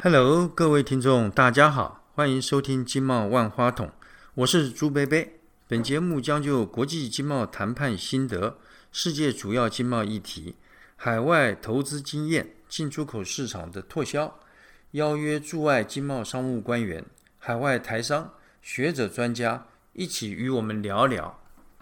Hello，各位听众，大家好，欢迎收听经贸万花筒，我是朱贝贝。本节目将就国际经贸谈判心得、世界主要经贸议题、海外投资经验、进出口市场的拓销，邀约驻外经贸商务官员、海外台商、学者专家一起与我们聊聊。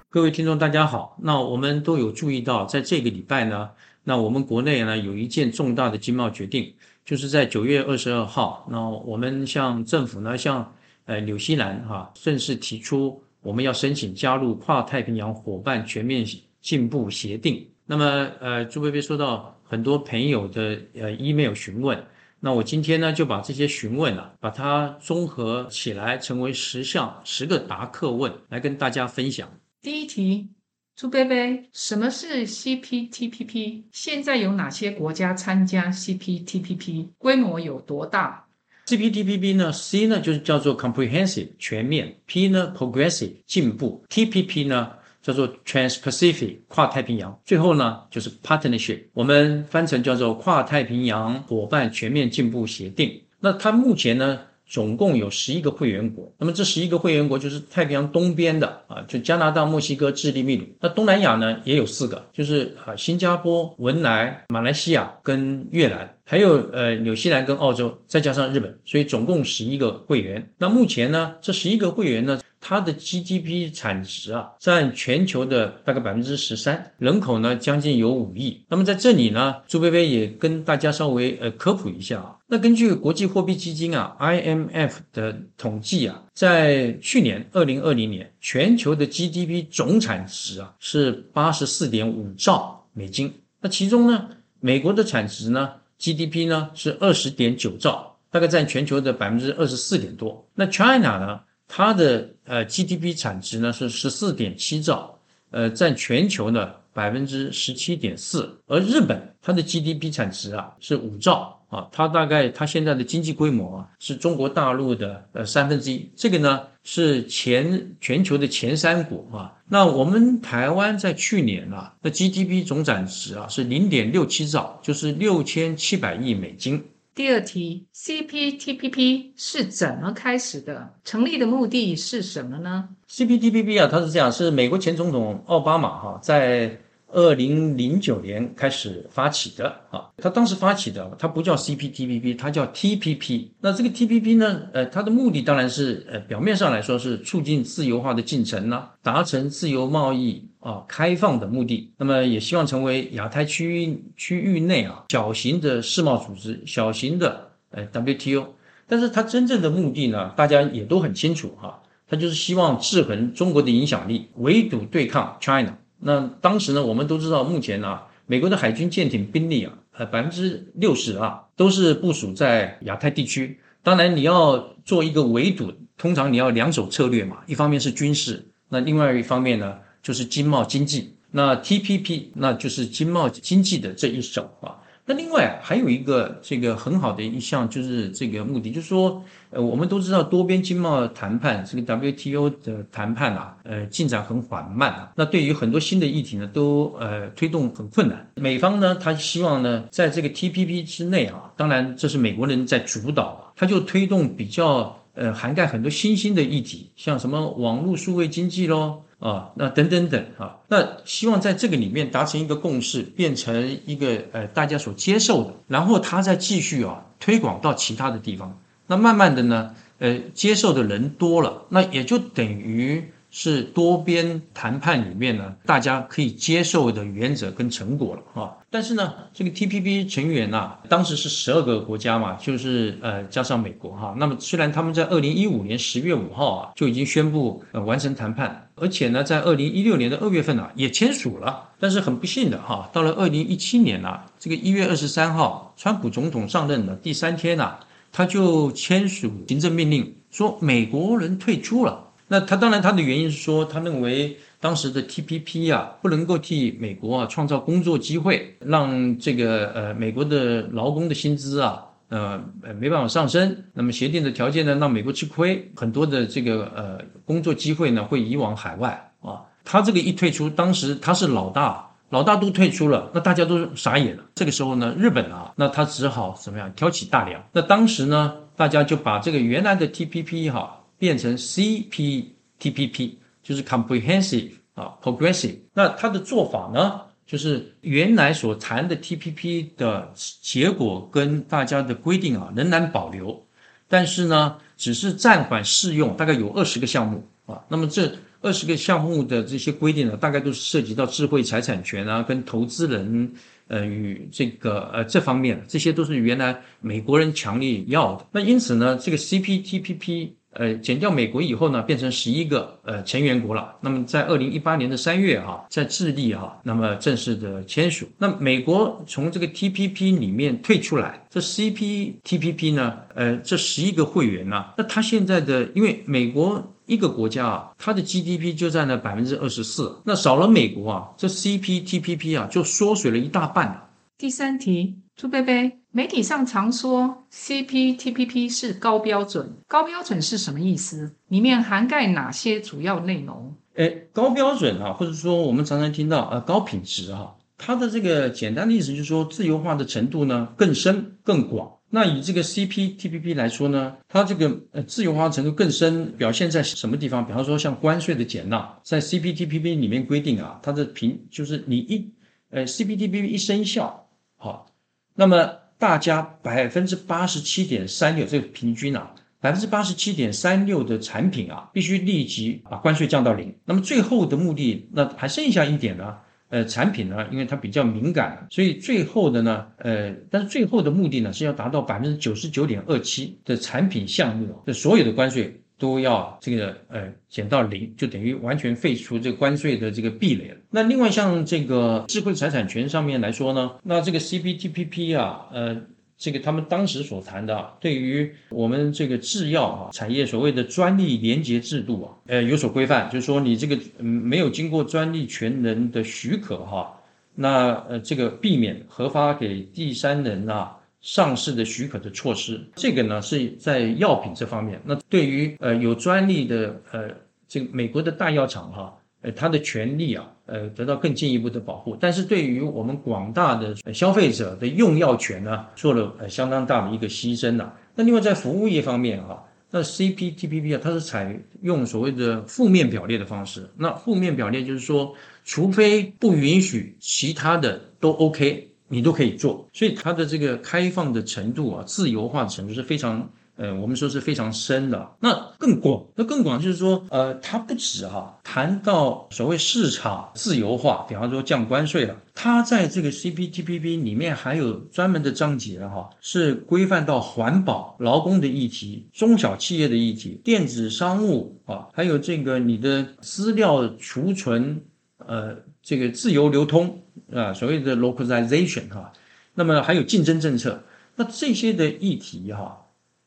各位听众，大家好。那我们都有注意到，在这个礼拜呢，那我们国内呢有一件重大的经贸决定。就是在九月二十二号，那我们向政府呢，向呃纽西兰哈正式提出，我们要申请加入跨太平洋伙伴全面进步协定。那么呃，朱贝贝收到很多朋友的呃 email 询问，那我今天呢就把这些询问啊，把它综合起来，成为十项十个答客问，来跟大家分享。第一题。朱贝贝，什么是 CPTPP？现在有哪些国家参加 CPTPP？规模有多大？CPTPP 呢？C 呢就是叫做 comprehensive 全面，P 呢 progressive 进步，TPP 呢叫做 Trans-Pacific 跨太平洋，最后呢就是 partnership，我们翻成叫做跨太平洋伙伴全面进步协定。那它目前呢？总共有十一个会员国，那么这十一个会员国就是太平洋东边的啊，就加拿大、墨西哥、智利、秘鲁。那东南亚呢也有四个，就是啊新加坡、文莱、马来西亚跟越南，还有呃纽西兰跟澳洲，再加上日本，所以总共十一个会员。那目前呢，这十一个会员呢？它的 GDP 产值啊，占全球的大概百分之十三，人口呢将近有五亿。那么在这里呢，朱薇薇也跟大家稍微呃科普一下啊。那根据国际货币基金啊 IMF 的统计啊，在去年二零二零年，全球的 GDP 总产值啊是八十四点五兆美金。那其中呢，美国的产值呢 GDP 呢是二十点九兆，大概占全球的百分之二十四点多。那 China 呢？它的呃 GDP 产值呢是十四点七兆，呃占全球呢百分之十七点四，而日本它的 GDP 产值啊是五兆啊，它大概它现在的经济规模啊是中国大陆的呃三分之一，这个呢是前全球的前三国啊。那我们台湾在去年啊，那 GDP 总产值啊是零点六七兆，就是六千七百亿美金。第二题，CPTPP 是怎么开始的？成立的目的是什么呢？CPTPP 啊，它是这样，是美国前总统奥巴马哈在。二零零九年开始发起的啊，他当时发起的，它不叫 CPTPP，它叫 TPP。那这个 TPP 呢，呃，它的目的当然是呃，表面上来说是促进自由化的进程呢，达成自由贸易啊开放的目的。那么也希望成为亚太区域区域内啊小型的世贸组织，小型的呃 WTO。但是它真正的目的呢，大家也都很清楚哈，它就是希望制衡中国的影响力，围堵对抗 China。那当时呢，我们都知道，目前呢，美国的海军舰艇兵力啊，呃，百分之六十啊，都是部署在亚太地区。当然，你要做一个围堵，通常你要两手策略嘛，一方面是军事，那另外一方面呢，就是经贸经济。那 TPP 那就是经贸经济的这一手啊。那另外还有一个这个很好的一项就是这个目的，就是说，呃，我们都知道多边经贸谈判这个 WTO 的谈判啊，呃，进展很缓慢啊。那对于很多新的议题呢，都呃推动很困难。美方呢，他希望呢，在这个 TPP 之内啊，当然这是美国人在主导，他就推动比较呃涵盖很多新兴的议题，像什么网络数位经济喽。啊，那等等等啊，那希望在这个里面达成一个共识，变成一个呃大家所接受的，然后他再继续啊推广到其他的地方。那慢慢的呢，呃，接受的人多了，那也就等于。是多边谈判里面呢，大家可以接受的原则跟成果了啊。但是呢，这个 TPP 成员啊，当时是十二个国家嘛，就是呃加上美国哈。那么虽然他们在二零一五年十月五号啊就已经宣布呃完成谈判，而且呢在二零一六年的二月份啊也签署了，但是很不幸的哈，到了二零一七年啊，这个一月二十三号，川普总统上任的第三天呐，他就签署行政命令，说美国人退出了。那他当然，他的原因是说，他认为当时的 TPP 啊，不能够替美国啊创造工作机会，让这个呃美国的劳工的薪资啊，呃呃没办法上升。那么协定的条件呢，让美国吃亏，很多的这个呃工作机会呢会移往海外啊。他这个一退出，当时他是老大，老大都退出了，那大家都傻眼了。这个时候呢，日本啊，那他只好怎么样挑起大梁？那当时呢，大家就把这个原来的 TPP 哈变成 CPTPP，就是 Comprehensive 啊 Progressive。那他的做法呢，就是原来所谈的 TPP 的结果跟大家的规定啊仍然保留，但是呢，只是暂缓适用，大概有二十个项目啊。那么这二十个项目的这些规定呢，大概都是涉及到智慧财产权啊，跟投资人呃与这个呃这方面，这些都是原来美国人强烈要的。那因此呢，这个 CPTPP 呃减掉美国以后呢，变成十一个呃成员国了。那么在二零一八年的三月哈，在智利哈，那么正式的签署。那美国从这个 TPP 里面退出来，这 CPTPP 呢，呃这十一个会员呢，那他现在的因为美国。一个国家啊，它的 GDP 就占了百分之二十四，那少了美国啊，这 CPTPP 啊就缩水了一大半了。第三题，朱贝贝，媒体上常说 CPTPP 是高标准，高标准是什么意思？里面涵盖哪些主要内容？哎，高标准啊，或者说我们常常听到呃高品质哈，它的这个简单的意思就是说自由化的程度呢更深更广。那以这个 CPTPP 来说呢，它这个呃自由化程度更深，表现在什么地方？比方说像关税的减纳，在 CPTPP 里面规定啊，它的平就是你一呃 CPTPP 一生效，好，那么大家百分之八十七点三六这个平均啊，百分之八十七点三六的产品啊，必须立即把关税降到零。那么最后的目的，那还剩下一点呢？呃，产品呢，因为它比较敏感，所以最后的呢，呃，但是最后的目的呢，是要达到百分之九十九点二七的产品项目的所有的关税都要这个呃减到零，就等于完全废除这个关税的这个壁垒了。那另外像这个智慧财产权上面来说呢，那这个 CPTPP 啊，呃。这个他们当时所谈的，对于我们这个制药啊产业所谓的专利连接制度啊，呃有所规范，就是说你这个嗯没有经过专利权人的许可哈，那呃这个避免核发给第三人啊上市的许可的措施，这个呢是在药品这方面。那对于呃有专利的呃这个美国的大药厂哈。呃，他的权利啊，呃，得到更进一步的保护。但是对于我们广大的消费者的用药权呢，做了呃相当大的一个牺牲呐。那另外在服务业方面哈，那 CPTPP 啊，它是采用所谓的负面表列的方式。那负面表列就是说，除非不允许，其他的都 OK，你都可以做。所以它的这个开放的程度啊，自由化的程度是非常。呃，我们说是非常深的，那更广，那更广就是说，呃，它不止哈，谈到所谓市场自由化，比方说降关税了，它在这个 CPTPP 里面还有专门的章节哈，是规范到环保、劳工的议题、中小企业的议题、电子商务啊，还有这个你的资料储存，呃，这个自由流通啊，所谓的 localization 哈，那么还有竞争政策，那这些的议题哈。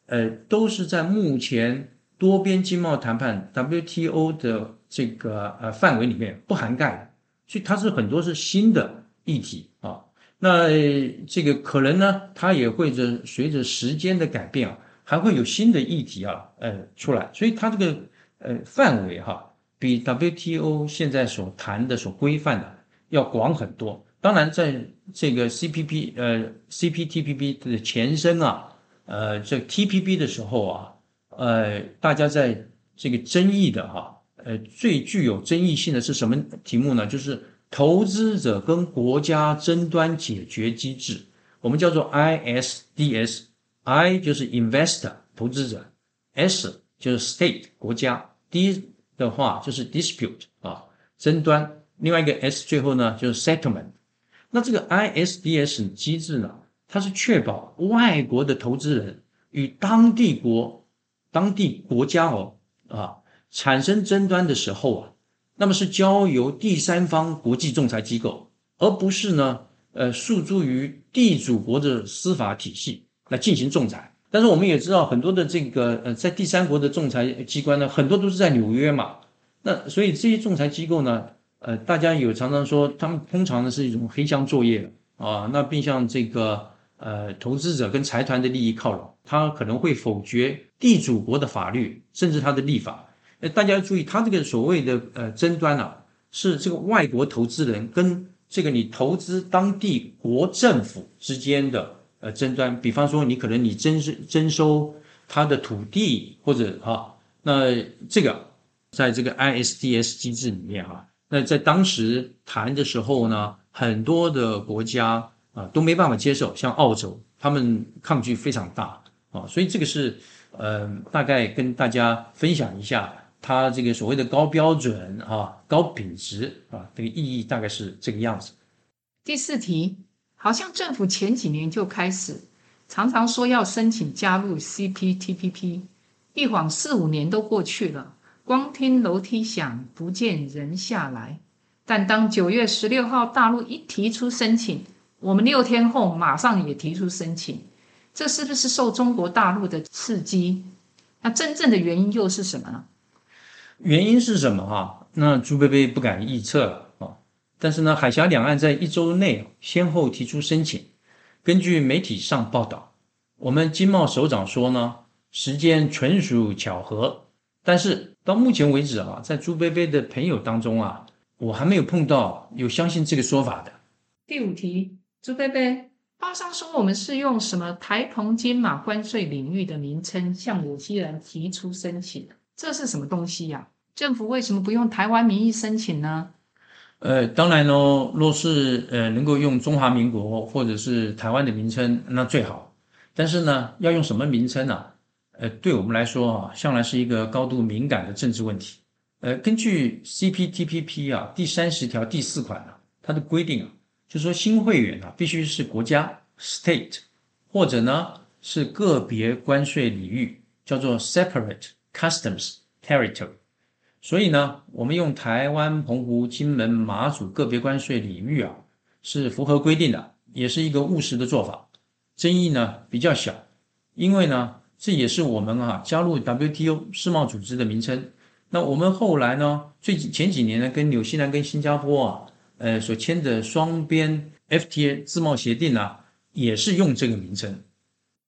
呃，都是在目前多边经贸谈判 WTO 的这个呃范围里面不涵盖的，所以它是很多是新的议题啊。那这个可能呢，它也会着随着时间的改变啊，还会有新的议题啊，呃出来。所以它这个呃范围哈，比 WTO 现在所谈的所规范的要广很多。当然，在这个 CPP 呃 CPTPP 的前身啊。呃，这 TPP 的时候啊，呃，大家在这个争议的哈，呃，最具有争议性的是什么题目呢？就是投资者跟国家争端解决机制，我们叫做 ISDS，I 就是 investor 投资者，S 就是 state 国家，D 的话就是 dispute 啊争端，另外一个 S 最后呢就是 settlement。那这个 ISDS 机制呢？它是确保外国的投资人与当地国、当地国家哦啊产生争端的时候啊，那么是交由第三方国际仲裁机构，而不是呢呃诉诸于地主国的司法体系来进行仲裁。但是我们也知道很多的这个呃在第三国的仲裁机关呢，很多都是在纽约嘛，那所以这些仲裁机构呢，呃大家有常常说他们通常呢是一种黑箱作业啊，那并向这个。呃，投资者跟财团的利益靠拢，他可能会否决地主国的法律，甚至他的立法。呃，大家要注意，他这个所谓的呃争端啊，是这个外国投资人跟这个你投资当地国政府之间的呃争端，比方说你可能你征收征收他的土地或者哈，那这个在这个 ISDS 机制里面哈，那在当时谈的时候呢，很多的国家啊都没办法接受，像澳洲，他们抗拒非常大啊，所以这个是呃大概跟大家分享一下。它这个所谓的高标准啊、高品质啊，这个意义大概是这个样子。第四题，好像政府前几年就开始常常说要申请加入 CPTPP，一晃四五年都过去了，光听楼梯响，不见人下来。但当九月十六号大陆一提出申请，我们六天后马上也提出申请，这是不是受中国大陆的刺激？那真正的原因又是什么呢？原因是什么哈？那朱贝贝不敢预测。但是呢，海峡两岸在一周内先后提出申请。根据媒体上报道，我们经贸首长说呢，时间纯属巧合。但是到目前为止啊，在朱贝贝的朋友当中啊，我还没有碰到有相信这个说法的。第五题，朱贝贝，报上说我们是用什么台澎金马关税领域的名称向纽西兰提出申请？这是什么东西呀？政府为什么不用台湾名义申请呢？呃，当然喽，若是呃能够用中华民国或者是台湾的名称，那最好。但是呢，要用什么名称呢？呃，对我们来说啊，向来是一个高度敏感的政治问题。呃，根据 CPTPP 啊第三十条第四款啊，它的规定啊，就说新会员啊必须是国家 （state） 或者呢是个别关税领域，叫做 separate。Customs territory，所以呢，我们用台湾、澎湖、金门、马祖个别关税领域啊，是符合规定的，也是一个务实的做法，争议呢比较小，因为呢，这也是我们啊加入 WTO 世贸组织的名称。那我们后来呢，最近前几年呢，跟纽西兰、跟新加坡啊，呃，所签的双边 FTA 自贸协定呢，也是用这个名称。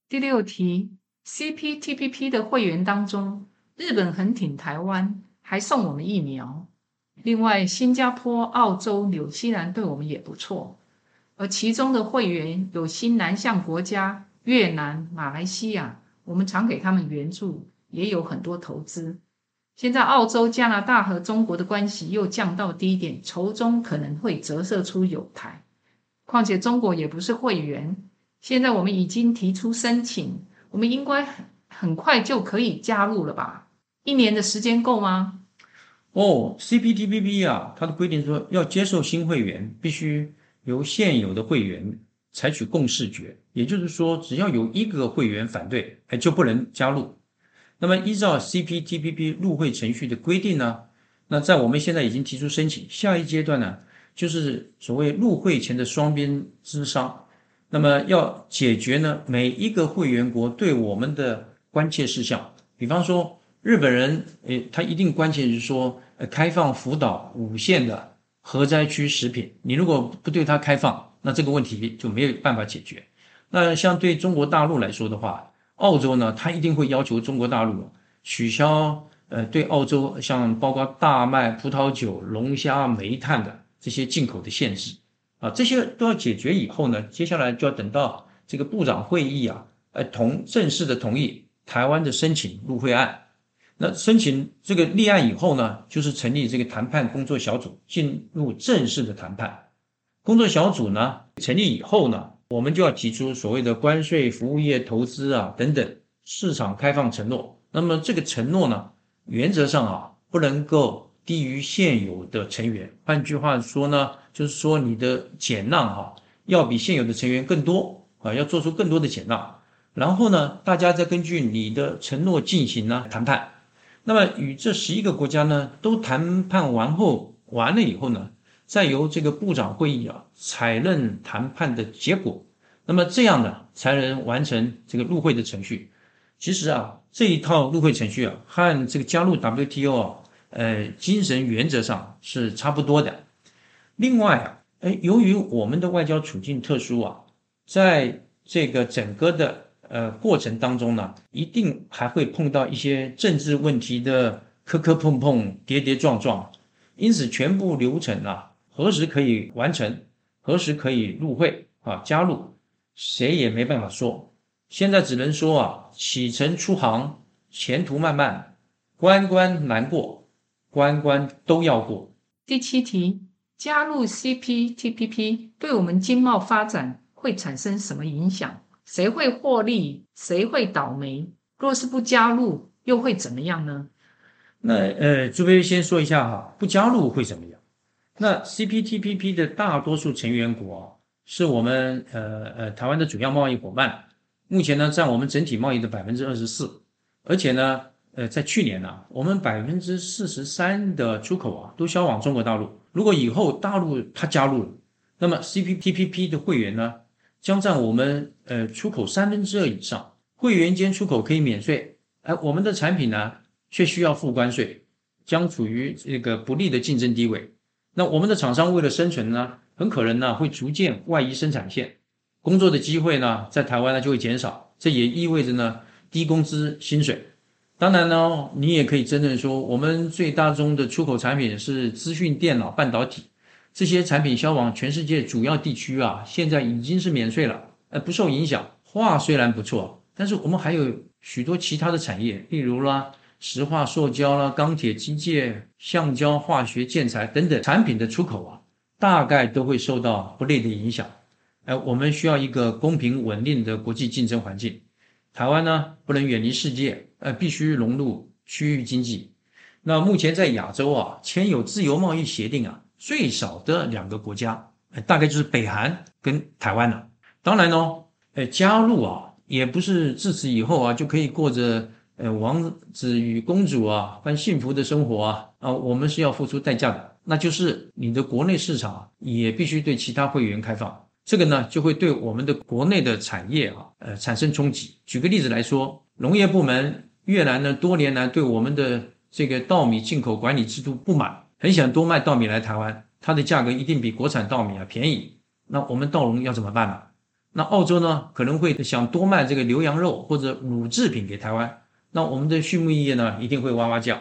第六题，CPTPP 的会员当中。日本很挺台湾，还送我们疫苗。另外，新加坡、澳洲、纽西兰对我们也不错。而其中的会员有新南向国家越南、马来西亚，我们常给他们援助，也有很多投资。现在澳洲、加拿大和中国的关系又降到低点，从中可能会折射出友台。况且中国也不是会员。现在我们已经提出申请，我们应该很很快就可以加入了吧？一年的时间够吗？哦，CPTPP 啊，它的规定说要接受新会员，必须由现有的会员采取共识决，也就是说，只要有一个会员反对，哎，就不能加入。那么依照 CPTPP 入会程序的规定呢，那在我们现在已经提出申请，下一阶段呢，就是所谓入会前的双边咨商，那么要解决呢每一个会员国对我们的关切事项，比方说。日本人，诶，他一定关切是说，呃，开放福岛五县的核灾区食品，你如果不对它开放，那这个问题就没有办法解决。那像对中国大陆来说的话，澳洲呢，他一定会要求中国大陆取消，呃，对澳洲像包括大麦、葡萄酒、龙虾、煤炭的这些进口的限制，啊，这些都要解决以后呢，接下来就要等到这个部长会议啊，呃，同正式的同意台湾的申请入会案。那申请这个立案以后呢，就是成立这个谈判工作小组，进入正式的谈判。工作小组呢成立以后呢，我们就要提出所谓的关税、服务业投资啊等等市场开放承诺。那么这个承诺呢，原则上啊不能够低于现有的成员。换句话说呢，就是说你的减让哈要比现有的成员更多啊，要做出更多的减让。然后呢，大家再根据你的承诺进行呢谈判。那么与这十一个国家呢都谈判完后完了以后呢，再由这个部长会议啊采认谈判的结果，那么这样呢才能完成这个入会的程序。其实啊这一套入会程序啊和这个加入 WTO 啊呃精神原则上是差不多的。另外啊哎由于我们的外交处境特殊啊，在这个整个的。呃，过程当中呢，一定还会碰到一些政治问题的磕磕碰碰、跌跌撞撞，因此全部流程啊，何时可以完成，何时可以入会啊加入，谁也没办法说。现在只能说啊，启程出航，前途漫漫，关关难过，关关都要过。第七题，加入 CPTPP 对我们经贸发展会产生什么影响？谁会获利？谁会倒霉？若是不加入，又会怎么样呢？那呃，朱飞先说一下哈，不加入会怎么样？那 CPTPP 的大多数成员国啊是我们呃呃台湾的主要贸易伙伴，目前呢占我们整体贸易的百分之二十四，而且呢呃在去年呢，我们百分之四十三的出口啊都销往中国大陆。如果以后大陆它加入了，那么 CPTPP 的会员呢将占我们呃出口三分之二以上，会员间出口可以免税，而我们的产品呢却需要付关税，将处于这个不利的竞争地位。那我们的厂商为了生存呢，很可能呢会逐渐外移生产线，工作的机会呢在台湾呢就会减少，这也意味着呢低工资薪水。当然呢，你也可以真正说，我们最大宗的出口产品是资讯电脑半导体，这些产品销往全世界主要地区啊，现在已经是免税了，呃，不受影响。话虽然不错，但是我们还有许多其他的产业，例如啦。石化、塑胶啦、钢铁、机械、橡胶、化学、建材等等产品的出口啊，大概都会受到不利的影响。哎，我们需要一个公平稳定的国际竞争环境。台湾呢，不能远离世界，呃，必须融入区域经济。那目前在亚洲啊，签有自由贸易协定啊，最少的两个国家，大概就是北韩跟台湾了。当然呢，哎，加入啊，也不是自此以后啊就可以过着。呃，王子与公主啊，般幸福的生活啊，啊，我们是要付出代价的，那就是你的国内市场也必须对其他会员开放，这个呢，就会对我们的国内的产业啊，呃，产生冲击。举个例子来说，农业部门越南呢，多年来对我们的这个稻米进口管理制度不满，很想多卖稻米来台湾，它的价格一定比国产稻米啊便宜，那我们稻农要怎么办呢？那澳洲呢，可能会想多卖这个牛羊肉或者乳制品给台湾。那我们的畜牧业呢，一定会哇哇叫。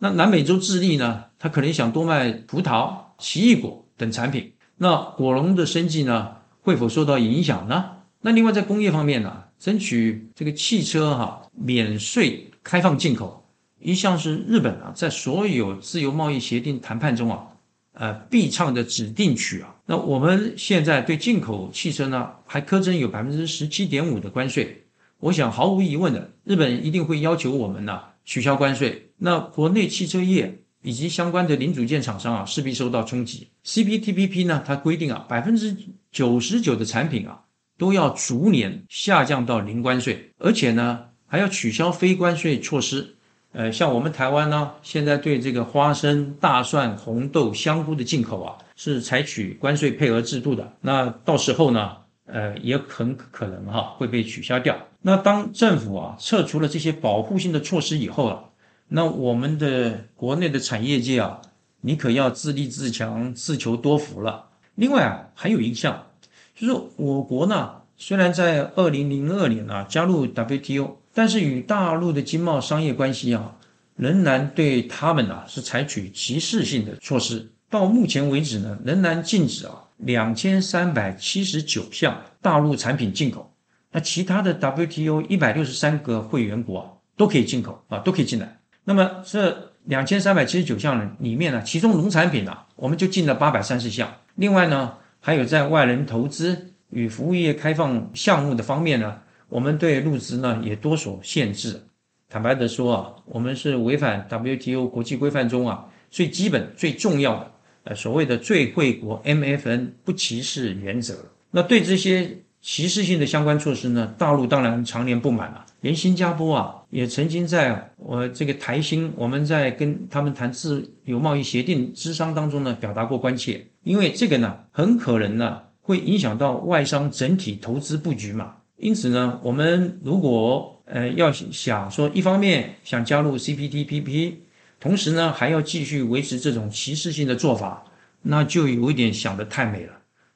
那南美洲智利呢，它可能想多卖葡萄、奇异果等产品。那果农的生计呢，会否受到影响呢？那另外在工业方面呢，争取这个汽车哈免税开放进口，一向是日本啊在所有自由贸易协定谈判中啊，呃必唱的指定曲啊。那我们现在对进口汽车呢，还苛征有百分之十七点五的关税。我想毫无疑问的，日本一定会要求我们呢取消关税。那国内汽车业以及相关的零组件厂商啊，势必受到冲击。CPTPP 呢，它规定啊，百分之九十九的产品啊，都要逐年下降到零关税，而且呢，还要取消非关税措施。呃，像我们台湾呢，现在对这个花生、大蒜、红豆、香菇的进口啊，是采取关税配额制度的。那到时候呢？呃，也很可能哈会被取消掉。那当政府啊撤除了这些保护性的措施以后啊，那我们的国内的产业界啊，你可要自立自强、自求多福了。另外啊，还有一项，就是我国呢，虽然在二零零二年啊加入 WTO，但是与大陆的经贸商业关系啊，仍然对他们啊是采取歧视性的措施。到目前为止呢，仍然禁止啊。两千三百七十九项大陆产品进口，那其他的 WTO 一百六十三个会员国啊都可以进口啊，都可以进来。那么这两千三百七十九项里面呢，其中农产品呢，我们就进了八百三十项。另外呢，还有在外人投资与服务业开放项目的方面呢，我们对入资呢也多所限制。坦白的说啊，我们是违反 WTO 国际规范中啊最基本最重要的。呃，所谓的最惠国 MFN 不歧视原则，那对这些歧视性的相关措施呢，大陆当然常年不满了。连新加坡啊，也曾经在我这个台新，我们在跟他们谈自由贸易协定之商当中呢，表达过关切，因为这个呢，很可能呢，会影响到外商整体投资布局嘛。因此呢，我们如果呃要想说，一方面想加入 CPTPP。同时呢，还要继续维持这种歧视性的做法，那就有一点想得太美了。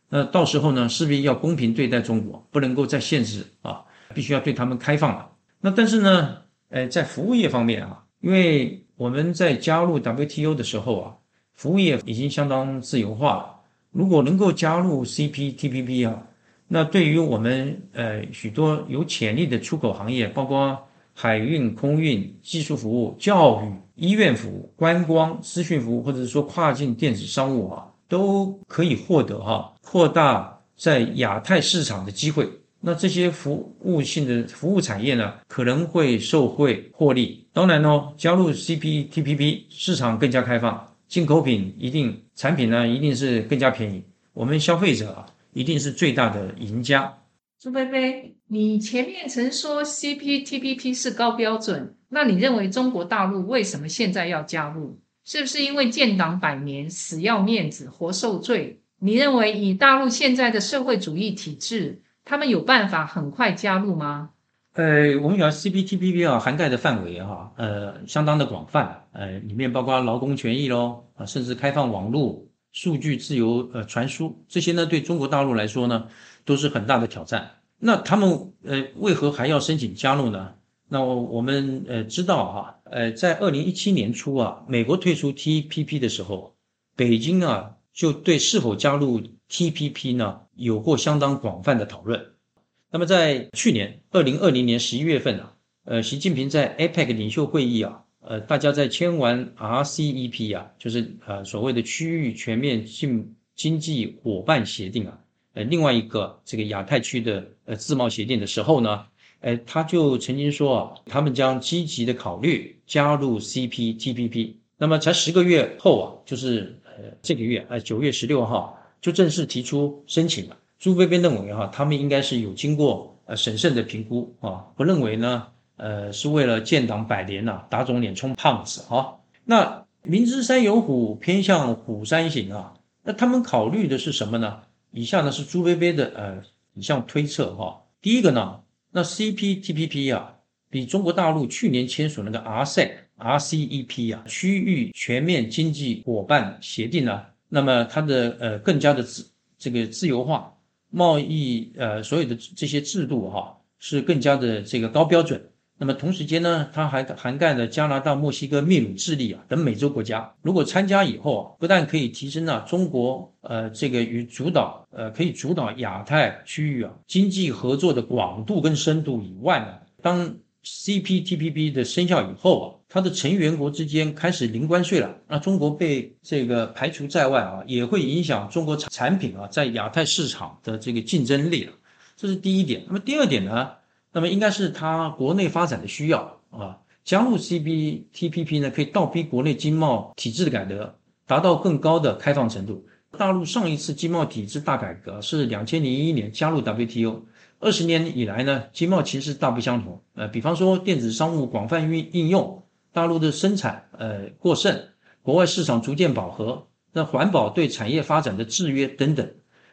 那到时候呢，势必要公平对待中国，不能够再限制啊，必须要对他们开放了。那但是呢，呃，在服务业方面啊，因为我们在加入 WTO 的时候啊，服务业已经相当自由化了。如果能够加入 CPTPP 啊，那对于我们呃许多有潜力的出口行业，包括海运、空运、技术服务、教育、医院服务、观光、资讯服务，或者是说跨境电子商务啊，都可以获得哈扩大在亚太市场的机会。那这些服务性的服务产业呢，可能会受惠获利。当然呢，加入 CPTPP，市场更加开放，进口品一定产品呢一定是更加便宜，我们消费者啊一定是最大的赢家。朱菲菲，你前面曾说 CPTPP 是高标准，那你认为中国大陆为什么现在要加入？是不是因为建党百年，死要面子活受罪？你认为以大陆现在的社会主义体制？他们有办法很快加入吗？呃，我们讲 CPTPP 啊，涵盖的范围哈，呃，相当的广泛，呃，里面包括劳工权益喽，啊，甚至开放网络、数据自由呃传输这些呢，对中国大陆来说呢，都是很大的挑战。那他们呃，为何还要申请加入呢？那我我们呃知道哈，呃，在二零一七年初啊，美国退出 TPP 的时候，北京啊就对是否加入 TPP 呢？有过相当广泛的讨论。那么在去年二零二零年十一月份啊，呃，习近平在 APEC 领袖会议啊，呃，大家在签完 RCEP 啊，就是呃所谓的区域全面性经济伙伴协定啊，呃，另外一个这个亚太区的呃自贸协定的时候呢，呃，他就曾经说啊，他们将积极的考虑加入 CPTPP。那么才十个月后啊，就是呃这个月呃九月十六号。就正式提出申请了。朱菲菲认为哈，他们应该是有经过呃审慎的评估啊，不认为呢，呃，是为了建党百年呐，打肿脸充胖子哈。那明知山有虎，偏向虎山行啊。那他们考虑的是什么呢？以下呢是朱薇薇的呃一项推测哈。第一个呢，那 CPTPP 啊，比中国大陆去年签署那个 RCEP、RCEP 啊，区域全面经济伙伴协定呢。那么它的呃更加的自这个自由化贸易呃所有的这些制度哈是更加的这个高标准。那么同时间呢，它还涵盖了加拿大、墨西哥、秘鲁、智利啊等美洲国家。如果参加以后啊，不但可以提升啊中国呃这个与主导呃可以主导亚太区域啊经济合作的广度跟深度以外呢，当 CPTPP 的生效以后啊。它的成员国之间开始零关税了，那中国被这个排除在外啊，也会影响中国产产品啊在亚太市场的这个竞争力了，这是第一点。那么第二点呢？那么应该是它国内发展的需要啊，加入 CPTPP 呢，可以倒逼国内经贸体制的改革，达到更高的开放程度。大陆上一次经贸体制大改革是两千零一年加入 WTO。二十年以来呢，经贸其实大不相同。呃，比方说电子商务广泛运应用。大陆的生产呃过剩，国外市场逐渐饱和，那环保对产业发展的制约等等，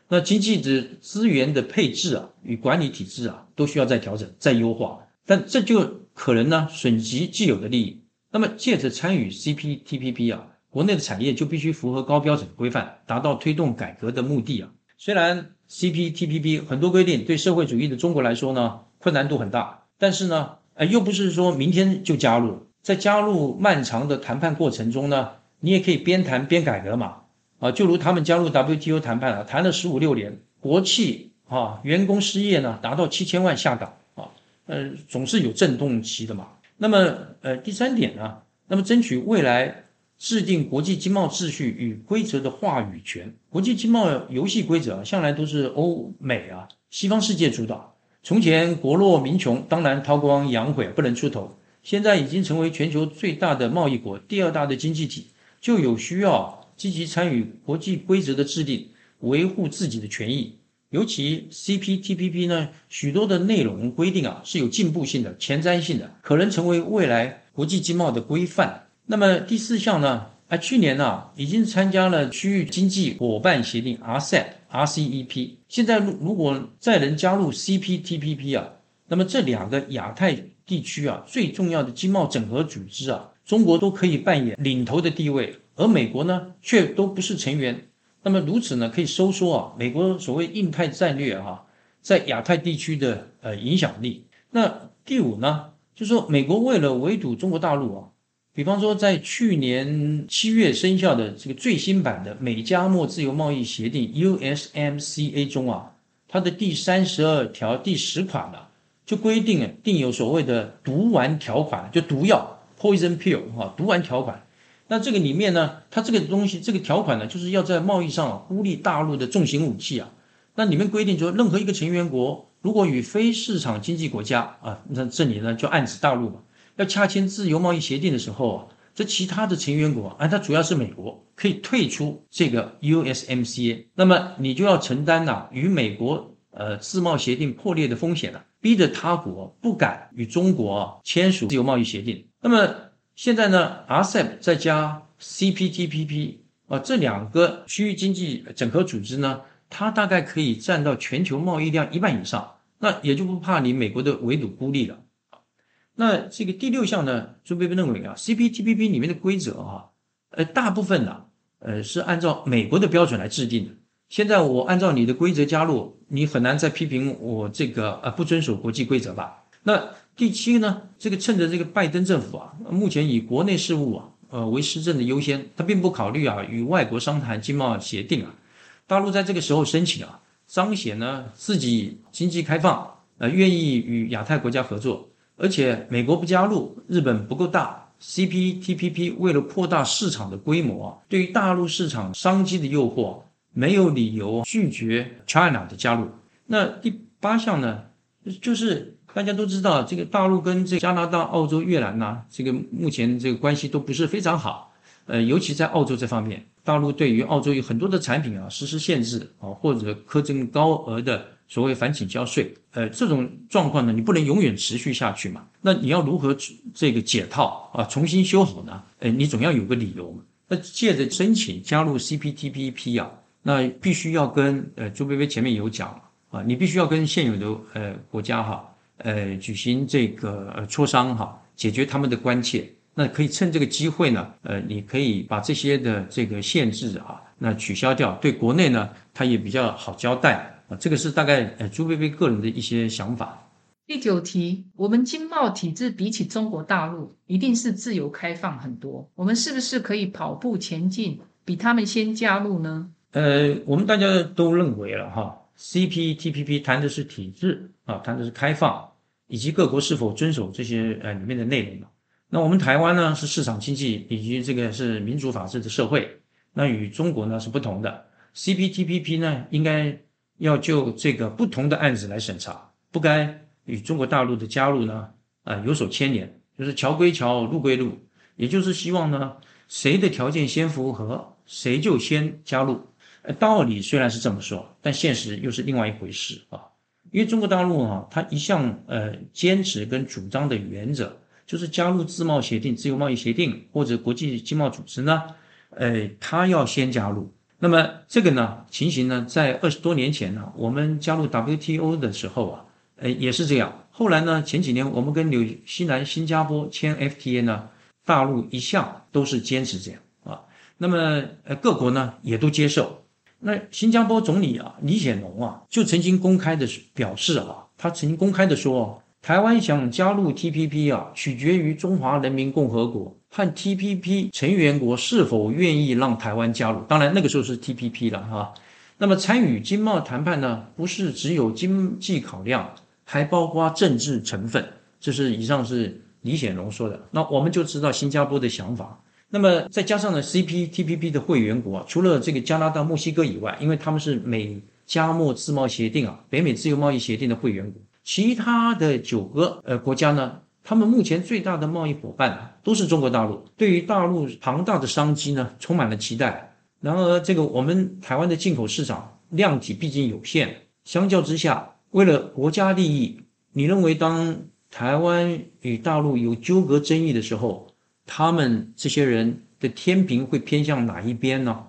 那经济的资源的配置啊与管理体制啊都需要再调整、再优化，但这就可能呢损及既有的利益。那么借着参与 CPTPP 啊，国内的产业就必须符合高标准规范，达到推动改革的目的啊。虽然 CPTPP 很多规定对社会主义的中国来说呢困难度很大，但是呢，呃又不是说明天就加入。在加入漫长的谈判过程中呢，你也可以边谈边改革嘛，啊，就如他们加入 WTO 谈判啊，谈了十五六年，国企啊，员工失业呢达到七千万下岗啊，呃，总是有震动期的嘛。那么，呃，第三点呢，那么争取未来制定国际经贸秩序与规则的话语权。国际经贸游戏规则向来都是欧美啊，西方世界主导。从前国弱民穷，当然韬光养晦，不能出头。现在已经成为全球最大的贸易国、第二大的经济体，就有需要积极参与国际规则的制定，维护自己的权益。尤其 CPTPP 呢，许多的内容规定啊是有进步性的、前瞻性的，可能成为未来国际经贸的规范。那么第四项呢？啊，去年呢已经参加了区域经济伙伴协定 RCEP、RCEP，现在如如果再能加入 CPTPP 啊，那么这两个亚太。地区啊，最重要的经贸整合组织啊，中国都可以扮演领头的地位，而美国呢，却都不是成员。那么如此呢，可以收缩啊，美国所谓印太战略哈，在亚太地区的呃影响力。那第五呢，就说美国为了围堵中国大陆啊，比方说，在去年七月生效的这个最新版的美加墨自由贸易协定 （USMCA） 中啊，它的第三十二条第十款呢，就规定啊，定有所谓的毒丸条款，就毒药 （poison pill） 哈，毒丸条款。那这个里面呢，它这个东西，这个条款呢，就是要在贸易上孤立大陆的重型武器啊。那里面规定说，任何一个成员国如果与非市场经济国家啊，那这里呢就暗指大陆嘛。要洽签自由贸易协定的时候啊，这其他的成员国啊，它主要是美国可以退出这个 USMCA，那么你就要承担呐与美国呃自贸协定破裂的风险了，逼着他国不敢与中国签署自由贸易协定。那么现在呢，RCEP 再加 CPTPP 啊这两个区域经济整合组织呢，它大概可以占到全球贸易量一半以上，那也就不怕你美国的围堵孤立了。那这个第六项呢，朱贝贝认为啊，CPTPP 里面的规则啊，呃，大部分呢，呃，是按照美国的标准来制定的。现在我按照你的规则加入，你很难再批评我这个呃不遵守国际规则吧？那第七呢，这个趁着这个拜登政府啊，目前以国内事务啊，呃为施政的优先，他并不考虑啊与外国商谈经贸协定啊。大陆在这个时候申请啊，彰显呢自己经济开放，呃，愿意与亚太国家合作。而且美国不加入，日本不够大，CPTPP 为了扩大市场的规模，对于大陆市场商机的诱惑，没有理由拒绝 China 的加入。那第八项呢，就是大家都知道，这个大陆跟这加拿大、澳洲、越南呐，这个目前这个关系都不是非常好。呃，尤其在澳洲这方面，大陆对于澳洲有很多的产品啊实施限制啊，或者苛征高额的。所谓反倾销税，呃，这种状况呢，你不能永远持续下去嘛？那你要如何这个解套啊，重新修好呢？呃，你总要有个理由嘛。那借着申请加入 CPTPP 啊，那必须要跟呃朱薇薇前面有讲啊，你必须要跟现有的呃国家哈，呃举行这个呃磋商哈，解决他们的关切。那可以趁这个机会呢，呃，你可以把这些的这个限制啊，那取消掉，对国内呢，它也比较好交代。啊，这个是大概呃朱贝贝个人的一些想法。第九题，我们经贸体制比起中国大陆，一定是自由开放很多。我们是不是可以跑步前进，比他们先加入呢？呃，我们大家都认为了哈，CPTPP 谈的是体制啊，谈的是开放，以及各国是否遵守这些呃里面的内容那我们台湾呢是市场经济以及这个是民主法治的社会，那与中国呢是不同的。CPTPP 呢应该。要就这个不同的案子来审查，不该与中国大陆的加入呢啊有所牵连，就是桥归桥，路归路，也就是希望呢谁的条件先符合，谁就先加入。道理虽然是这么说，但现实又是另外一回事啊。因为中国大陆啊，它一向呃坚持跟主张的原则，就是加入自贸协定、自由贸易协定或者国际经贸组织呢，呃，它要先加入。那么这个呢情形呢，在二十多年前呢，我们加入 WTO 的时候啊，呃也是这样。后来呢，前几年我们跟纽西兰、新加坡签 FTA 呢，大陆一向都是坚持这样啊。那么呃各国呢也都接受。那新加坡总理啊李显龙啊就曾经公开的表示啊，他曾经公开的说。台湾想加入 TPP 啊，取决于中华人民共和国和 TPP 成员国是否愿意让台湾加入。当然，那个时候是 TPP 了哈。那么参与经贸谈判呢，不是只有经济考量，还包括政治成分。这是以上是李显龙说的。那我们就知道新加坡的想法。那么再加上呢，CPTPP 的会员国啊，除了这个加拿大、墨西哥以外，因为他们是美加墨自贸协定啊，北美自由贸易协定的会员国。其他的九个呃国家呢，他们目前最大的贸易伙伴都是中国大陆，对于大陆庞大的商机呢，充满了期待。然而，这个我们台湾的进口市场量体毕竟有限，相较之下，为了国家利益，你认为当台湾与大陆有纠葛争议的时候，他们这些人的天平会偏向哪一边呢？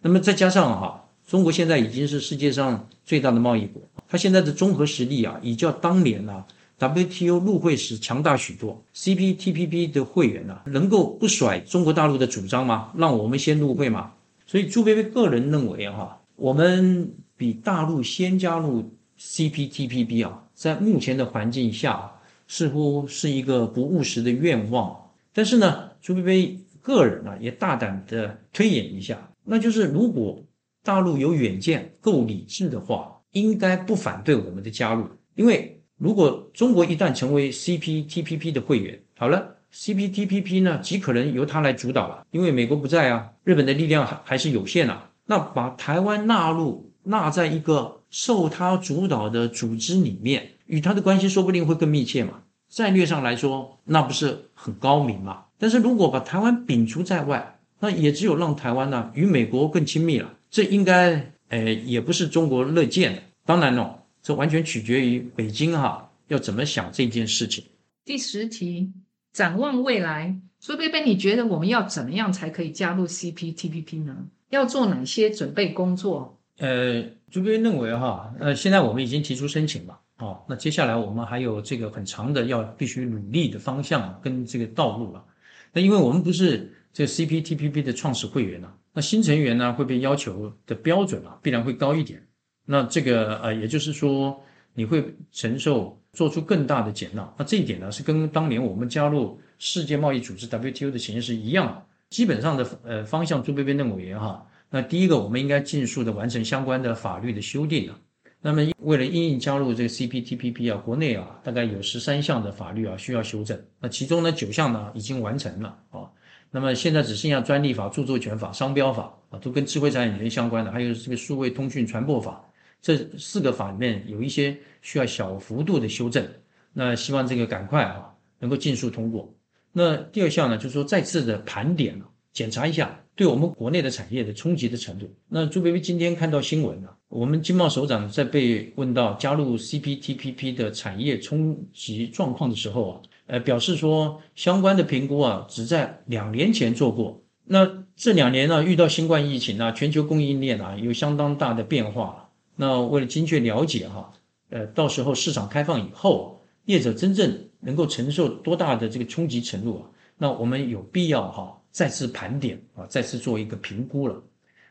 那么再加上哈，中国现在已经是世界上最大的贸易国。它现在的综合实力啊，已较当年啊 WTO 入会时强大许多。CPTPP 的会员呢，能够不甩中国大陆的主张吗？让我们先入会吗？所以朱贝贝个人认为哈，我们比大陆先加入 CPTPP 啊，在目前的环境下，似乎是一个不务实的愿望。但是呢，朱贝贝个人呢也大胆的推演一下，那就是如果大陆有远见、够理智的话，应该不反对我们的加入，因为如果中国一旦成为 CPTPP 的会员，好了，CPTPP 呢极可能由他来主导了，因为美国不在啊，日本的力量还还是有限啊，那把台湾纳入纳在一个受他主导的组织里面，与他的关系说不定会更密切嘛。战略上来说，那不是很高明嘛？但是如果把台湾摒除在外，那也只有让台湾呢与美国更亲密了。这应该，呃，也不是中国乐见的。当然了，这完全取决于北京哈要怎么想这件事情。第十题，展望未来，苏贝贝，你觉得我们要怎么样才可以加入 CPTPP 呢？要做哪些准备工作？呃，朱贝贝认为哈，呃，现在我们已经提出申请了。哦，那接下来我们还有这个很长的要必须努力的方向跟这个道路了。那因为我们不是这 CPTPP 的创始会员呢，那新成员呢会被要求的标准啊必然会高一点。那这个呃，也就是说你会承受做出更大的减纳。那这一点呢是跟当年我们加入世界贸易组织 WTO 的形式一样，基本上的呃方向，朱贝贝认为哈，那第一个我们应该尽速的完成相关的法律的修订啊。那么，为了应应加入这个 CPTPP 啊，国内啊，大概有十三项的法律啊需要修正。那其中呢，九项呢已经完成了啊。那么现在只剩下专利法、著作权法、商标法啊，都跟智慧产权相关的，还有这个数位通讯传播法，这四个法里面有一些需要小幅度的修正。那希望这个赶快啊，能够尽速通过。那第二项呢，就是说再次的盘点。检查一下对我们国内的产业的冲击的程度。那朱薇薇今天看到新闻了，我们经贸首长在被问到加入 CPTPP 的产业冲击状况的时候啊，呃，表示说相关的评估啊，只在两年前做过。那这两年呢，遇到新冠疫情啊，全球供应链啊有相当大的变化。那为了精确了解哈，呃，到时候市场开放以后，业者真正能够承受多大的这个冲击程度啊，那我们有必要哈。再次盘点啊，再次做一个评估了。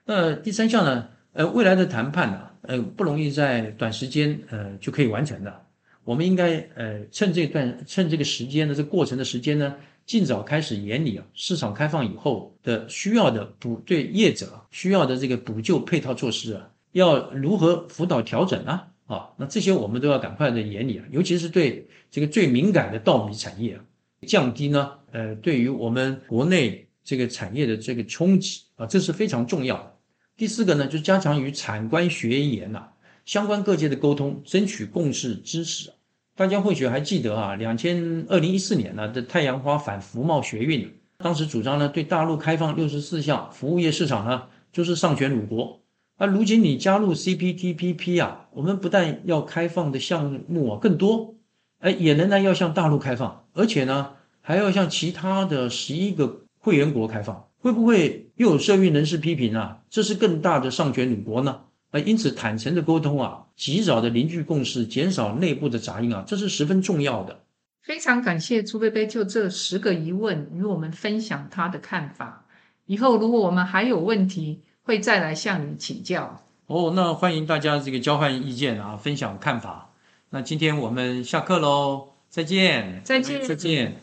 那第三项呢？呃，未来的谈判呢，呃，不容易在短时间呃就可以完成的。我们应该呃趁这段趁这个时间的这过程的时间呢，尽早开始研拟啊，市场开放以后的需要的补对业者需要的这个补救配套措施啊，要如何辅导调整啊？啊，那这些我们都要赶快的研拟啊，尤其是对这个最敏感的稻米产业啊，降低呢，呃，对于我们国内。这个产业的这个冲击啊，这是非常重要的。第四个呢，就是加强与产官学研呐相关各界的沟通，争取共识支持。大家或许还记得啊，两千二零一四年呢的太阳花反服贸学运，当时主张呢对大陆开放六十四项服务业市场呢就是上权辱国。而如今你加入 CPTPP 啊，我们不但要开放的项目啊更多，哎，也仍然要向大陆开放，而且呢还要向其他的十一个。会员国开放会不会又有社运人士批评啊？这是更大的上权辱国呢？啊，因此坦诚的沟通啊，及早的凝聚共识，减少内部的杂音啊，这是十分重要的。非常感谢朱贝贝就这十个疑问与我们分享他的看法。以后如果我们还有问题，会再来向你请教。哦，那欢迎大家这个交换意见啊，分享看法。那今天我们下课喽，再见，再见，再见。